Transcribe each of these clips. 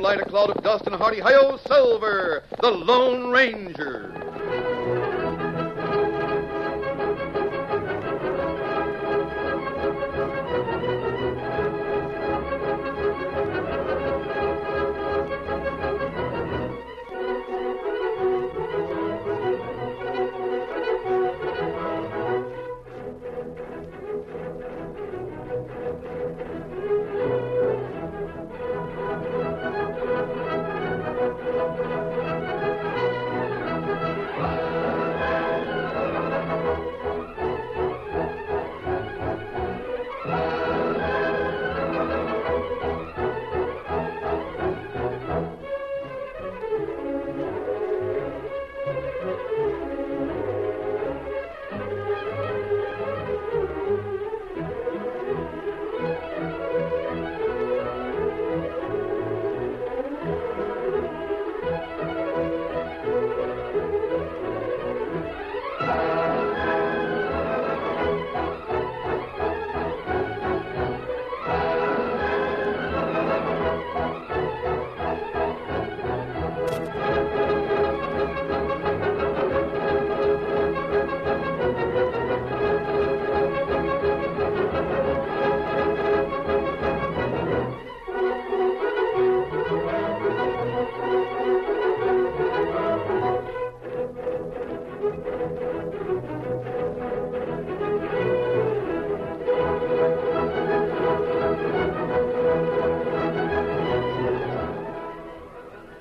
Light, a cloud of dust, and hearty hi-yo silver, the Lone Ranger.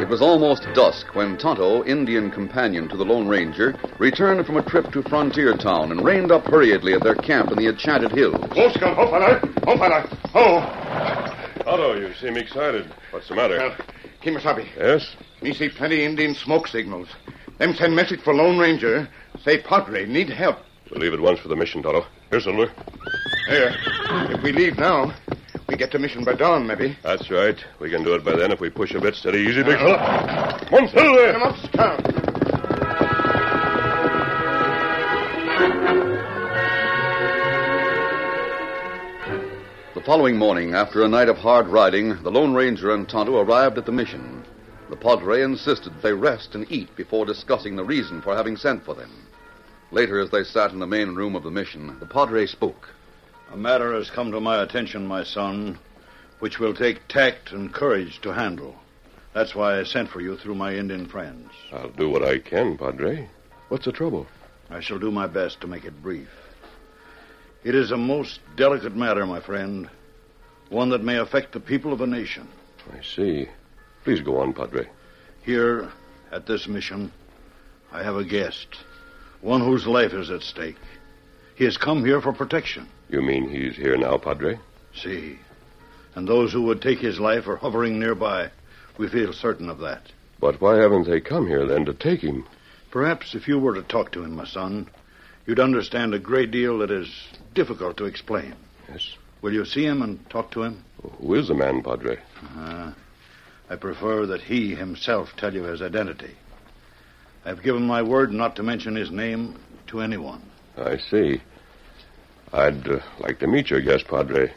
It was almost dusk when Tonto, Indian companion to the Lone Ranger, returned from a trip to Frontier Town and reined up hurriedly at their camp in the Enchanted Hills. Close, come, oh, fella! Fella! Oh! Tonto, you seem excited. What's the matter? Well, Kimasabi, yes? me see plenty Indian smoke signals. Them send message for Lone Ranger. Say Padre need help. We'll leave at once for the mission, Tonto. Here, Silver. Here, if we leave now, we get to mission by dawn, maybe. That's right. We can do it by then if we push a bit steady, easy, big fella. Uh-huh. Come on, Silver! Come up, The following morning, after a night of hard riding, the Lone Ranger and Tonto arrived at the mission. The Padre insisted that they rest and eat before discussing the reason for having sent for them. Later, as they sat in the main room of the mission, the Padre spoke. A matter has come to my attention, my son, which will take tact and courage to handle. That's why I sent for you through my Indian friends. I'll do what I can, Padre. What's the trouble? I shall do my best to make it brief. It is a most delicate matter, my friend, one that may affect the people of a nation. I see. Please go on, Padre. Here, at this mission, I have a guest, one whose life is at stake. He has come here for protection. You mean he's here now, Padre? See, and those who would take his life are hovering nearby. We feel certain of that. But why haven't they come here then to take him? Perhaps if you were to talk to him, my son, you'd understand a great deal that is difficult to explain. Yes. Will you see him and talk to him? Who is the man, Padre? Uh, I prefer that he himself tell you his identity. I've given my word not to mention his name to anyone. I see. I'd uh, like to meet your guest, Padre.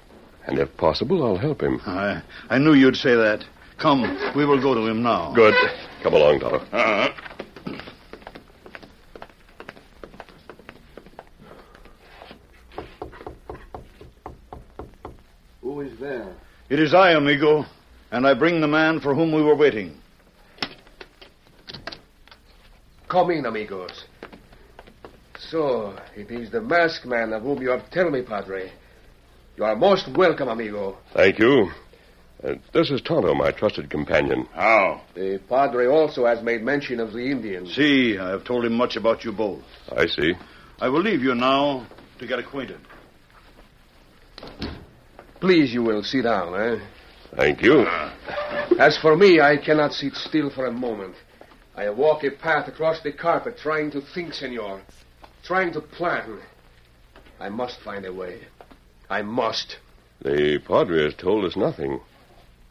And if possible, I'll help him. I, I knew you'd say that. Come, we will go to him now. Good. Come along, Tonto. Uh-huh. Who is is there? It is I, amigo, and I bring the man for whom we were waiting. Come in, amigos. So, it is the masked man of whom you have told me, Padre. You are most welcome, amigo. Thank you. Uh, this is Tonto, my trusted companion. How? The Padre also has made mention of the Indians. See, I have told him much about you both. I see. I will leave you now to get acquainted. Please, you will sit down, eh? Thank you. As for me, I cannot sit still for a moment. I walk a path across the carpet trying to think, senor. Trying to plan. I must find a way. I must. The Padre has told us nothing.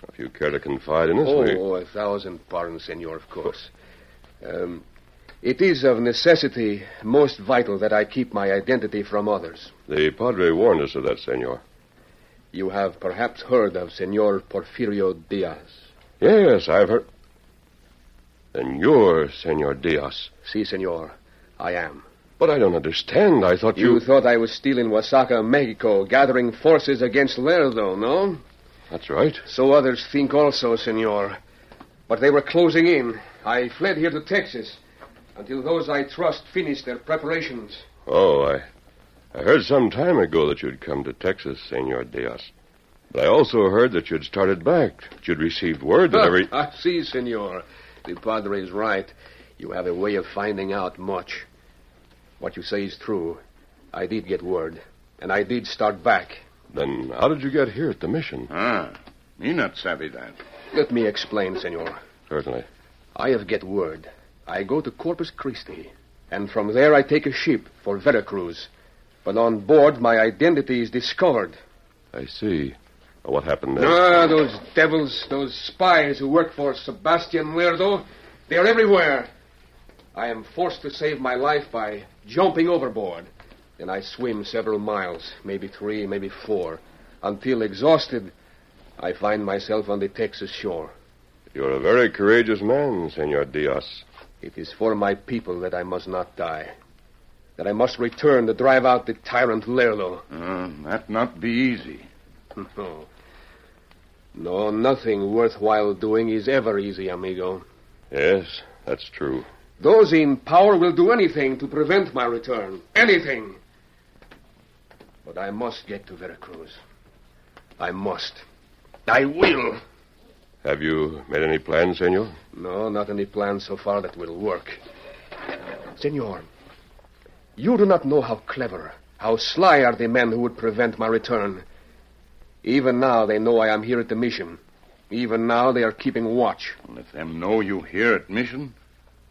If you care to confide in us, Oh, we... oh, a thousand pardons, senor, of course. Um, it is of necessity most vital that I keep my identity from others. The Padre warned us of that, senor. You have perhaps heard of Senor Porfirio Diaz. Yes, I've heard. Then you're Senor Diaz. Si, senor. I am. But I don't understand. I thought you... You thought I was stealing in Oaxaca, Mexico, gathering forces against Lerdo, no? That's right. So others think also, senor. But they were closing in. I fled here to Texas until those I trust finished their preparations. Oh, I... I heard some time ago that you'd come to Texas, Senor Diaz. But I also heard that you'd started back, that you'd received word that ah, every... I see, senor. The padre is right. You have a way of finding out much. What you say is true. I did get word, and I did start back. Then how did you get here at the mission? Ah, me not savvy that. Let me explain, senor. Certainly. I have get word. I go to Corpus Christi, and from there I take a ship for Veracruz. But on board, my identity is discovered. I see. What happened then? Ah, those devils, those spies who work for Sebastian Lerdo, they are everywhere. I am forced to save my life by jumping overboard. Then I swim several miles, maybe three, maybe four, until exhausted, I find myself on the Texas shore. You're a very courageous man, Senor Diaz. It is for my people that I must not die. That I must return to drive out the tyrant Lerdo. Uh, that not be easy. No. No, nothing worthwhile doing is ever easy, amigo. Yes, that's true. Those in power will do anything to prevent my return. Anything. But I must get to Veracruz. I must. I will. Have you made any plans, Senor? No, not any plans so far that will work. Senor, you do not know how clever, how sly are the men who would prevent my return. Even now they know I am here at the mission. Even now they are keeping watch. And if them know you here at mission,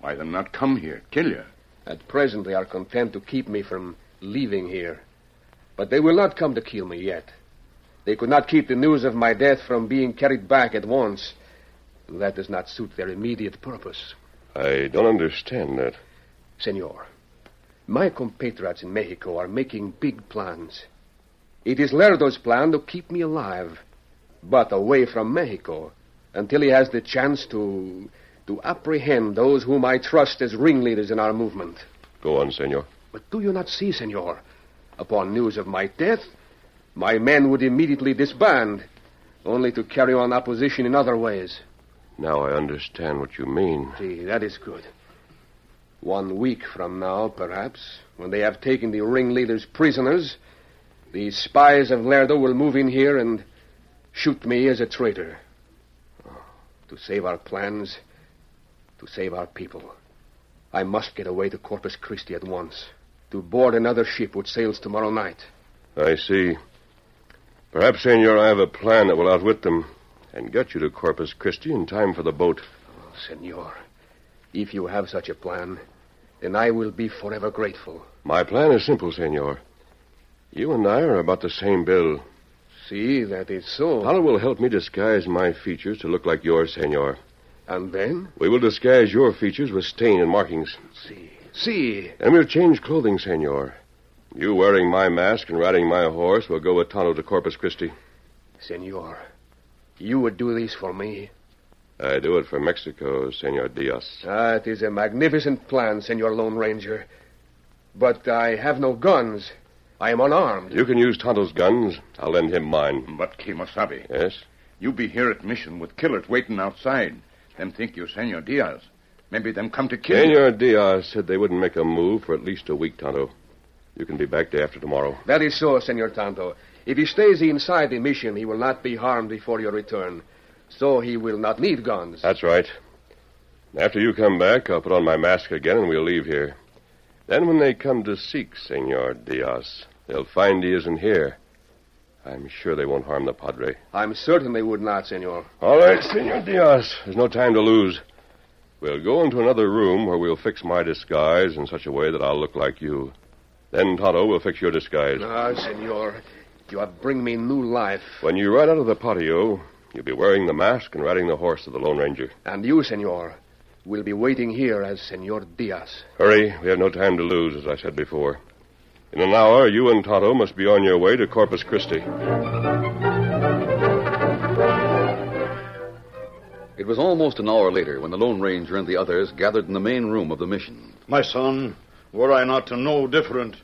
why them not come here, kill you? At present they are content to keep me from leaving here. But they will not come to kill me yet. They could not keep the news of my death from being carried back at once. That does not suit their immediate purpose. I don't understand that. Senor, my compatriots in Mexico are making big plans. It is Lerdo's plan to keep me alive, but away from Mexico, until he has the chance to to apprehend those whom I trust as ringleaders in our movement. Go on, Senor. But do you not see, senor? Upon news of my death, my men would immediately disband, only to carry on opposition in other ways. Now I understand what you mean. See, that is good. One week from now, perhaps, when they have taken the ringleaders prisoners, the spies of Lerdo will move in here and shoot me as a traitor. Oh, to save our plans, to save our people. I must get away to Corpus Christi at once, to board another ship which sails tomorrow night. I see. Perhaps, Senor, I have a plan that will outwit them and get you to Corpus Christi in time for the boat. Oh, senor, if you have such a plan, then I will be forever grateful. My plan is simple, Senor. You and I are about the same build. See, that is so. Hala will help me disguise my features to look like yours, Senor. And then? We will disguise your features with stain and markings. See. See. And we'll change clothing, Senor. You wearing my mask and riding my horse will go with Tonto to Corpus Christi. Senor, you would do this for me. I do it for Mexico, Senor Diaz. Ah, it is a magnificent plan, Senor Lone Ranger. But I have no guns. I am unarmed. You can use Tonto's guns. I'll lend him mine. But Kimosabe, Yes? you be here at mission with killers waiting outside. Them think you Senor Diaz. Maybe them come to kill you. Senor Diaz said they wouldn't make a move for at least a week, Tonto. You can be back day after tomorrow. That is so, Senor Tonto. If he stays inside the mission, he will not be harmed before your return. So he will not need guns. That's right. After you come back, I'll put on my mask again and we'll leave here. Then when they come to seek Senor Diaz, they'll find he isn't here. I'm sure they won't harm the Padre. I'm certain they would not, Senor. All right, Senor Diaz. There's no time to lose. We'll go into another room where we'll fix my disguise in such a way that I'll look like you. Then Tonto will fix your disguise. Ah, Senor, you have bring me new life. When you ride out of the patio, you'll be wearing the mask and riding the horse of the Lone Ranger. And you, Senor, will be waiting here as Senor Diaz. Hurry, we have no time to lose, as I said before. In an hour, you and Tonto must be on your way to Corpus Christi. It was almost an hour later when the Lone Ranger and the others gathered in the main room of the mission. My son, were I not to know different,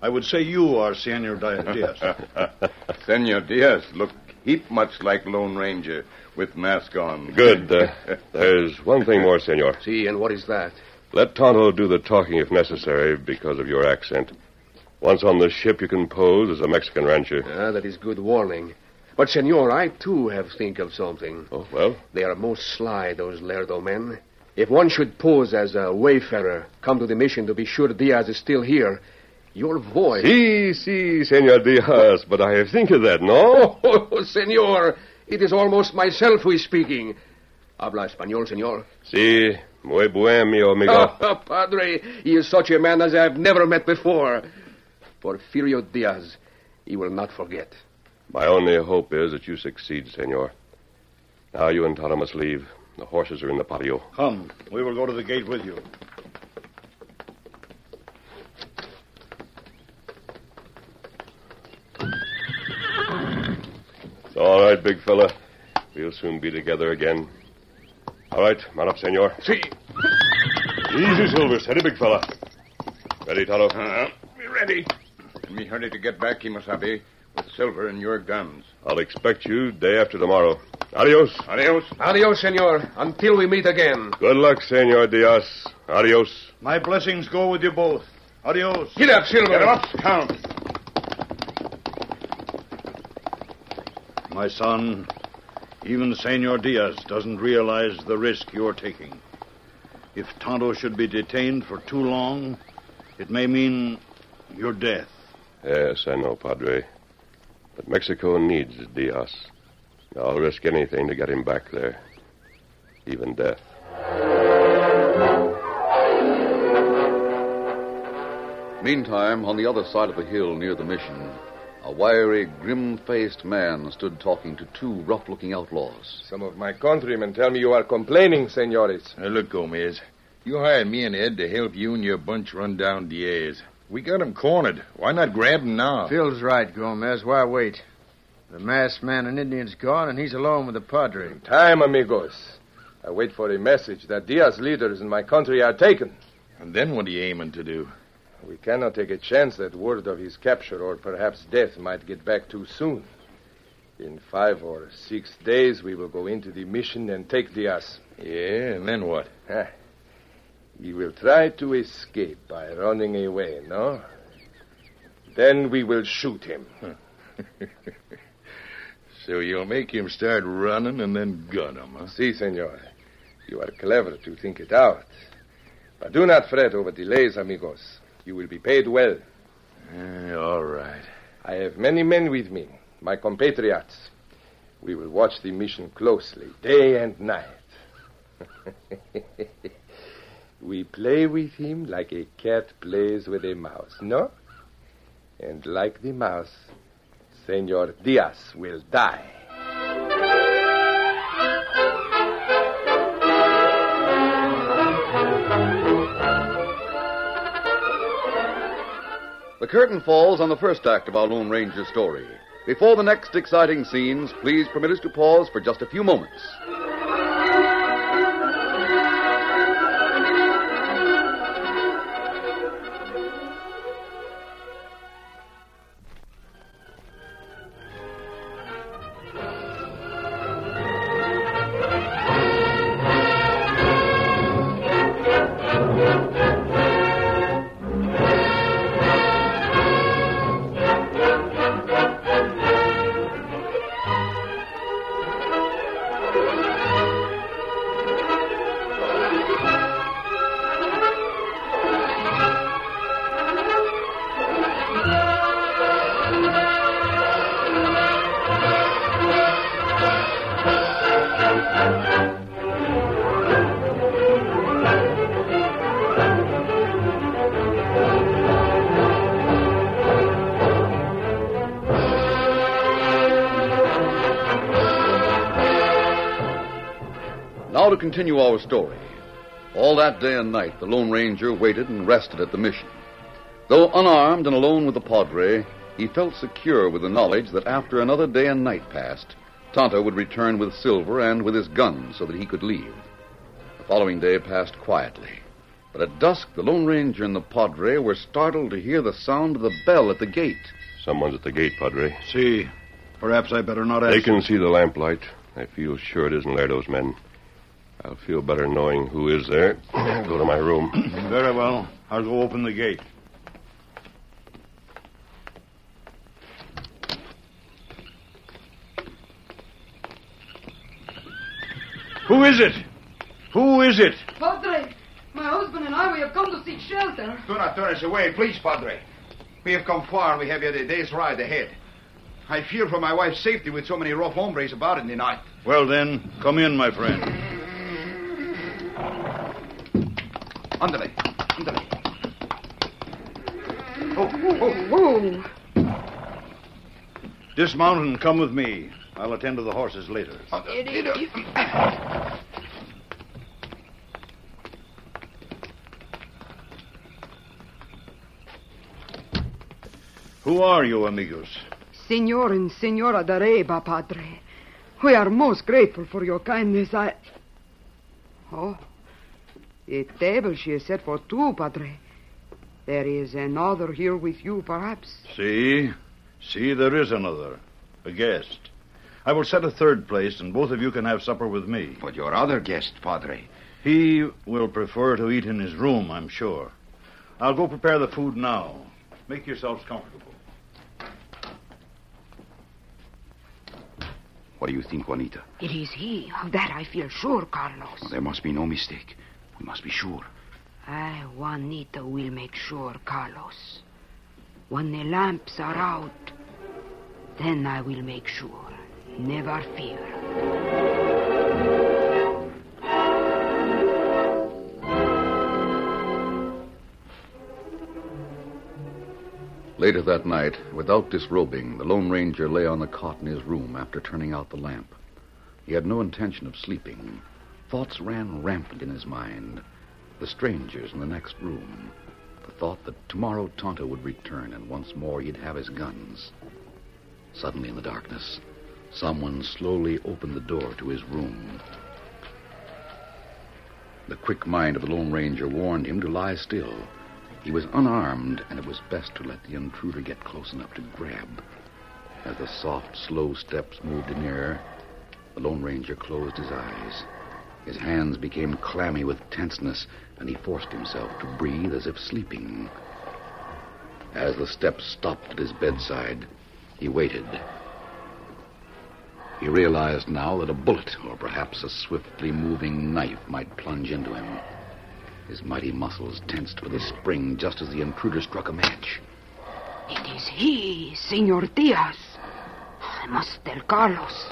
I would say you are Senor Di- Diaz. Senor Diaz look heap much like Lone Ranger with mask on. Good. Uh, there's one thing more, Senor. See, and what is that? Let Tonto do the talking if necessary because of your accent. Once on the ship, you can pose as a Mexican rancher. Ah, that is good warning. But, Senor, I too have think of something. Oh, well? They are most sly, those Lerdo men. If one should pose as a wayfarer, come to the mission to be sure Diaz is still here, your voice. Si, si, Senor Diaz, but I have think of that, no? Oh, senor, it is almost myself who is speaking. Habla español, senor. Si, muy buen, mi amigo. Ah, padre, he is such a man as I have never met before. Porfirio Diaz, he will not forget. My only hope is that you succeed, Senor. Now you and Tonto must leave. The horses are in the patio. Come, we will go to the gate with you. It's all right, big fella. We'll soon be together again. All right, mount up, Senor. See, Easy, Silver. Steady, big fella. Ready, Tonto? Uh, be ready. And me hurry to get back, Kimosabe, with silver and your guns. I'll expect you day after tomorrow. Adios. Adios. adios, senor, until we meet again. Good luck, Senor Diaz. Adios. My blessings go with you both. Adios. Get up, Silver. Get up, Scout. My son, even Senor Diaz doesn't realize the risk you're taking. If Tonto should be detained for too long, it may mean your death. Yes, I know, Padre. But Mexico needs Diaz. I'll risk anything to get him back there, even death. Meantime, on the other side of the hill near the mission, a wiry, grim faced man stood talking to two rough looking outlaws. Some of my countrymen tell me you are complaining, senores. Now, look, Gomez. You hired me and Ed to help you and your bunch run down Diaz. We got him cornered. Why not grab him now? Phil's right, Gomez. Why wait? The masked man and Indian's gone, and he's alone with the Padre. Time, amigos. I wait for a message that Diaz leaders in my country are taken. And then what are you aiming to do? We cannot take a chance that word of his capture or perhaps death might get back too soon. In five or six days, we will go into the mission and take Diaz. Yeah, and then what? Eh. He will try to escape by running away, no? Then we will shoot him. So you'll make him start running and then gun him, huh? Si, senor. You are clever to think it out. But do not fret over delays, amigos. You will be paid well. Eh, all right. I have many men with me, my compatriots. We will watch the mission closely, day and night. we play with him like a cat plays with a mouse, no? And like the mouse, Senor Diaz will die. The curtain falls on the first act of our Lone Ranger story. Before the next exciting scenes, please permit us to pause for just a few moments. Continue our story. All that day and night, the Lone Ranger waited and rested at the mission. Though unarmed and alone with the Padre, he felt secure with the knowledge that after another day and night passed, Tonto would return with silver and with his gun so that he could leave. The following day passed quietly. But at dusk, the Lone Ranger and the Padre were startled to hear the sound of the bell at the gate. Someone's at the gate, Padre. See, perhaps I better not ask. They can see the lamplight. I feel sure it isn't Lerdo's men. I'll feel better knowing who is there. Go to my room. Very well. I'll go open the gate. Who is it? Who is it? Padre, my husband and I, we have come to seek shelter. Do not turn us away, please, Padre. We have come far and we have yet a day's ride ahead. I fear for my wife's safety with so many rough hombres about in the night. Well, then, come in, my friend. Andale, andale. Oh, oh, oh, Oh, Dismount and come with me. I'll attend to the horses later. Uh, Who are you, amigos? Senor and Senora Dareba, Padre. We are most grateful for your kindness. I. Oh, a table she has set for two, Padre. There is another here with you, perhaps. See? See, there is another. A guest. I will set a third place, and both of you can have supper with me. But your other guest, Padre. He will prefer to eat in his room, I'm sure. I'll go prepare the food now. Make yourselves comfortable. What do you think, Juanita? It is he. Of that I feel sure, Carlos. There must be no mistake. We must be sure. I, Juanita, will make sure, Carlos. When the lamps are out, then I will make sure. Never fear. Later that night, without disrobing, the Lone Ranger lay on the cot in his room after turning out the lamp. He had no intention of sleeping. Thoughts ran rampant in his mind. The strangers in the next room. The thought that tomorrow Tonto would return and once more he'd have his guns. Suddenly in the darkness, someone slowly opened the door to his room. The quick mind of the Lone Ranger warned him to lie still. He was unarmed, and it was best to let the intruder get close enough to grab. As the soft, slow steps moved nearer, the Lone Ranger closed his eyes. His hands became clammy with tenseness, and he forced himself to breathe as if sleeping. As the steps stopped at his bedside, he waited. He realized now that a bullet, or perhaps a swiftly moving knife, might plunge into him. His mighty muscles tensed with a spring just as the intruder struck a match. It is he, Senor Diaz. I must tell Carlos.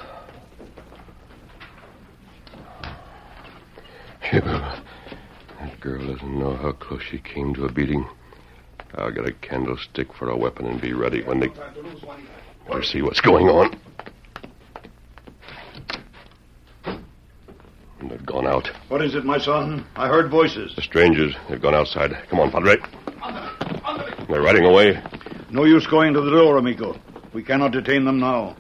Chibble, that girl doesn't know how close she came to a beating. I'll get a candlestick for a weapon and be ready when they. Better see what's going on. They've gone out. What is it, my son? I heard voices. The strangers, they've gone outside. Come on, Padre. They're riding away. No use going to the door, amigo. We cannot detain them now.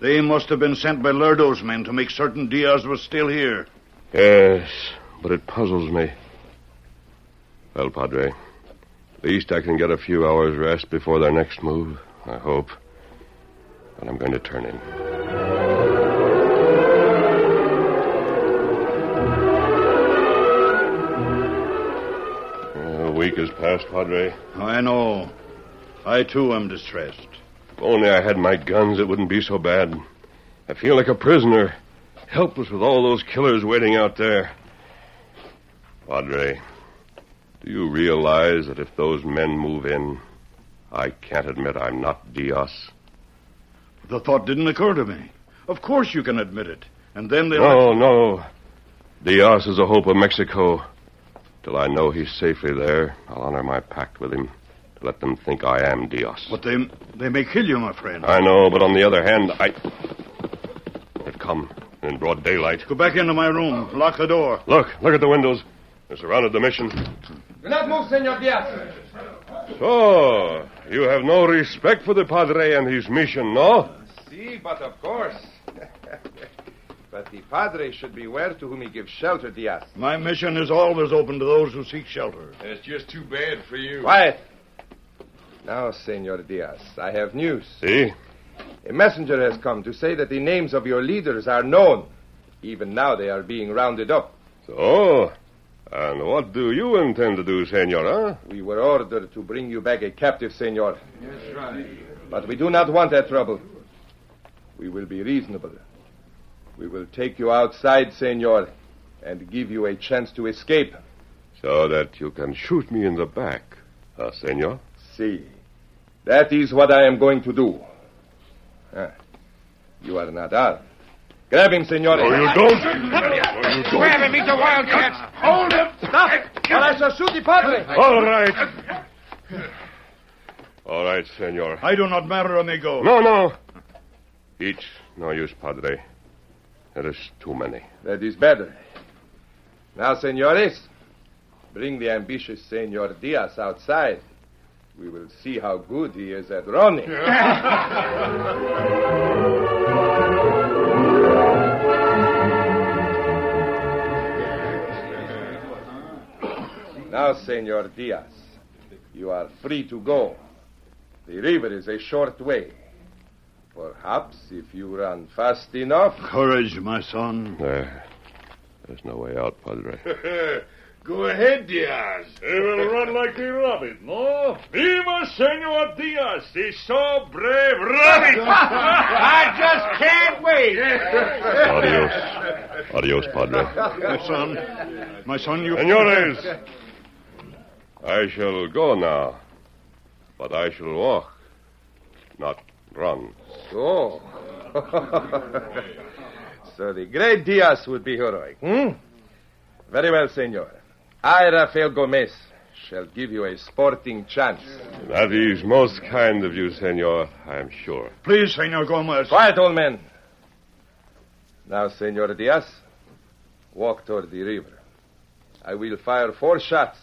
They must have been sent by Lerdo's men to make certain Diaz was still here. Yes, but it puzzles me. Well, Padre, at least I can get a few hours' rest before their next move, I hope. But I'm going to turn in. A week has passed, Padre. Oh, I know. I, too, am distressed. If only I had my guns, it wouldn't be so bad. I feel like a prisoner, helpless with all those killers waiting out there. Padre, do you realize that if those men move in, I can't admit I'm not Diaz? The thought didn't occur to me. Of course you can admit it. And then they'll. No, no. Diaz is the hope of Mexico. Till I know he's safely there, I'll honor my pact with him to let them think I am Diaz. But they, they may kill you, my friend. I know, but on the other hand, I. They've come. In broad daylight. Go back into my room. Lock the door. Look, look at the windows. They surrounded the mission. Do not move, Senor Diaz. So, you have no respect for the Padre and his mission, no? See, but of course. but the Padre should beware to whom he gives shelter, Diaz. My mission is always open to those who seek shelter. It's just too bad for you. Quiet. Now, Senor Diaz, I have news. See? A messenger has come to say that the names of your leaders are known. Even now they are being rounded up. So, and what do you intend to do, senora? We were ordered to bring you back a captive, senor. That's right. But we do not want that trouble. We will be reasonable. We will take you outside, senor, and give you a chance to escape. So that you can shoot me in the back, huh, senor? See, that is what I am going to do. Ah, you are not armed. Grab him, senor. No, you don't. No, you don't. Grab him, he's a wildcat. Hold him! Stop! Or I shall shoot the padre. All right. All right, senor. I do not matter, amigo. No, no. Each, no use, Padre. There is too many. That is better. Now, senores, bring the ambitious Senor Diaz outside. We will see how good he is at running. now, Senor Diaz, you are free to go. The river is a short way. Perhaps if you run fast enough. Courage, my son. There. There's no way out, Padre. Go ahead, Diaz. He will run like the rabbit, no? Viva Senor Diaz, the so brave rabbit! I just can't wait. Adios. Adios, Padre. My son. My son, you. Senores, I shall go now, but I shall walk, not run. So. so the great Diaz would be heroic, hmm? Very well, senor. I, Rafael Gomez, shall give you a sporting chance. That is most kind of you, senor, I am sure. Please, Senor Gomez. Quiet, old man. Now, Senor Diaz, walk toward the river. I will fire four shots,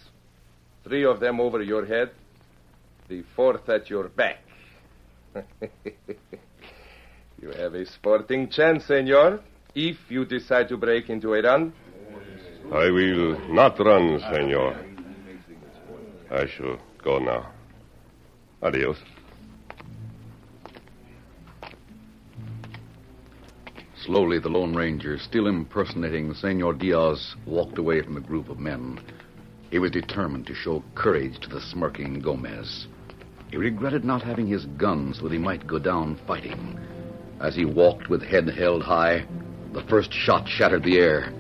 three of them over your head, the fourth at your back. you have a sporting chance, senor, if you decide to break into a run. I will not run, senor. I shall go now. Adios. Slowly, the Lone Ranger, still impersonating Senor Diaz, walked away from the group of men. He was determined to show courage to the smirking Gomez. He regretted not having his gun so that he might go down fighting. As he walked with head held high, the first shot shattered the air.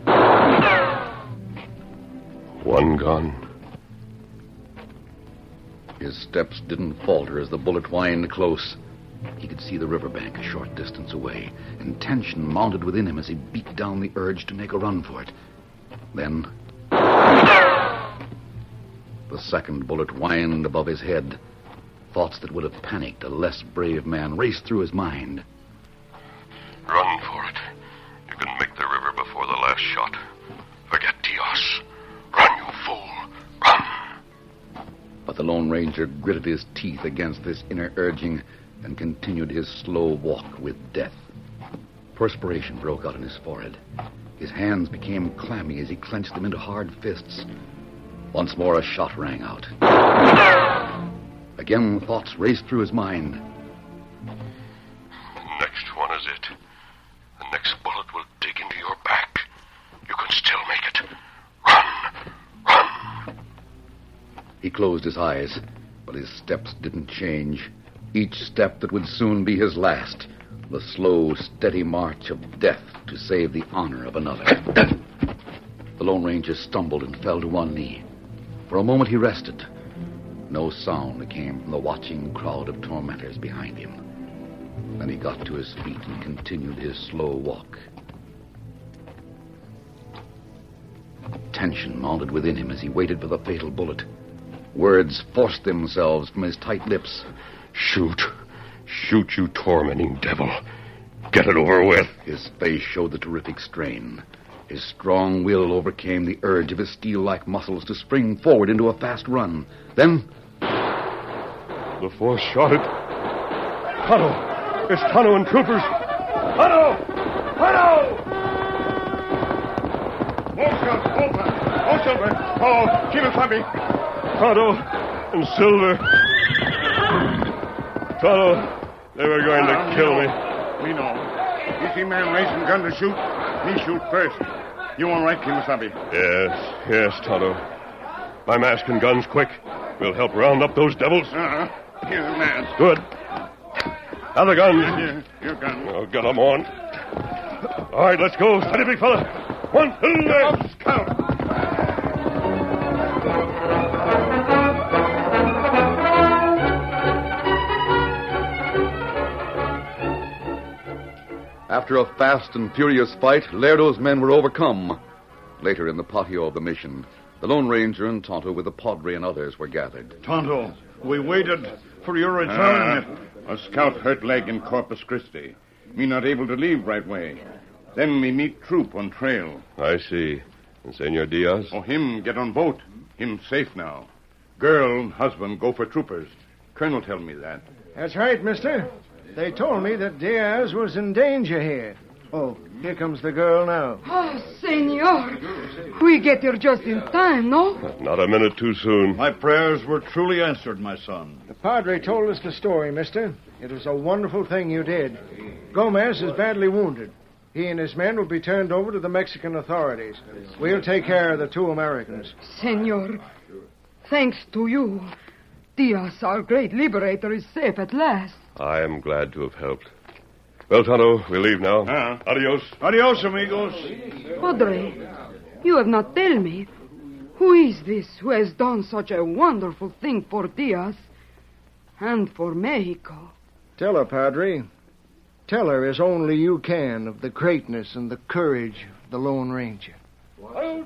One gun. His steps didn't falter as the bullet whined close. He could see the riverbank a short distance away, and tension mounted within him as he beat down the urge to make a run for it. Then. The second bullet whined above his head. Thoughts that would have panicked a less brave man raced through his mind. Run for it. You can make the river before the last shot. Forget Diaz. Run, you fool. Run. But the Lone Ranger gritted his teeth against this inner urging and continued his slow walk with death. Perspiration broke out on his forehead. His hands became clammy as he clenched them into hard fists. Once more, a shot rang out. Again, thoughts raced through his mind. The next one is it. The next bullet will dig into your back. You can still make it. Run. Run. He closed his eyes, but his steps didn't change. Each step that would soon be his last. The slow, steady march of death to save the honor of another. the Lone Ranger stumbled and fell to one knee. For a moment he rested. No sound came from the watching crowd of tormentors behind him. Then he got to his feet and continued his slow walk. Tension mounted within him as he waited for the fatal bullet. Words forced themselves from his tight lips. Shoot. Shoot, you tormenting devil. get it over with. His face showed the terrific strain. His strong will overcame the urge of his steel like muscles to spring forward into a fast run. Then. The force shot it. Tonto! It's Tonto and troopers! Tonto! Tonto! Walter, Walter, oh, Silver. Oh, me. Tonto and Silver. Tonto, they were going to kill me. We know. You see man raising gun to shoot? Me shoot first. You all right, Kimasabi? Yes, yes, Tonto. My mask and guns, quick. We'll help round up those devils. Uh-huh. Here's mask. Good. Have the guns. Here, your gun. Get 'em on. All right, let's go. Steady, big fella. One, two, three. Scout. After a fast and furious fight, Lerdo's men were overcome. Later in the patio of the mission, the Lone Ranger and Tonto with the Padre and others were gathered. Tonto, we waited for your Uh, return. a scout hurt leg in Corpus Christi. Me not able to leave right way. Then we meet troop on trail. I see. And Senor Diaz? Oh, him get on boat. Him safe now. Girl and husband go for troopers. Colonel tell me that. That's right, mister. They told me that Diaz was in danger here. Oh, here comes the girl now. Oh, senor. We get here just in time, no? Not a minute too soon. My prayers were truly answered, my son. The padre told us the story, mister. It was a wonderful thing you did. Gomez is badly wounded. He and his men will be turned over to the Mexican authorities. We'll take care of the two Americans. Senor, thanks to you, Diaz, our great liberator, is safe at last. I am glad to have helped. Well, Tonto, we'll leave now. Uh, Adios. Adios, amigos. Padre, you have not told me. Who is this who has done such a wonderful thing for Diaz and for Mexico? Tell her, Padre. Tell her as only you can of the greatness and the courage of the Lone Ranger. The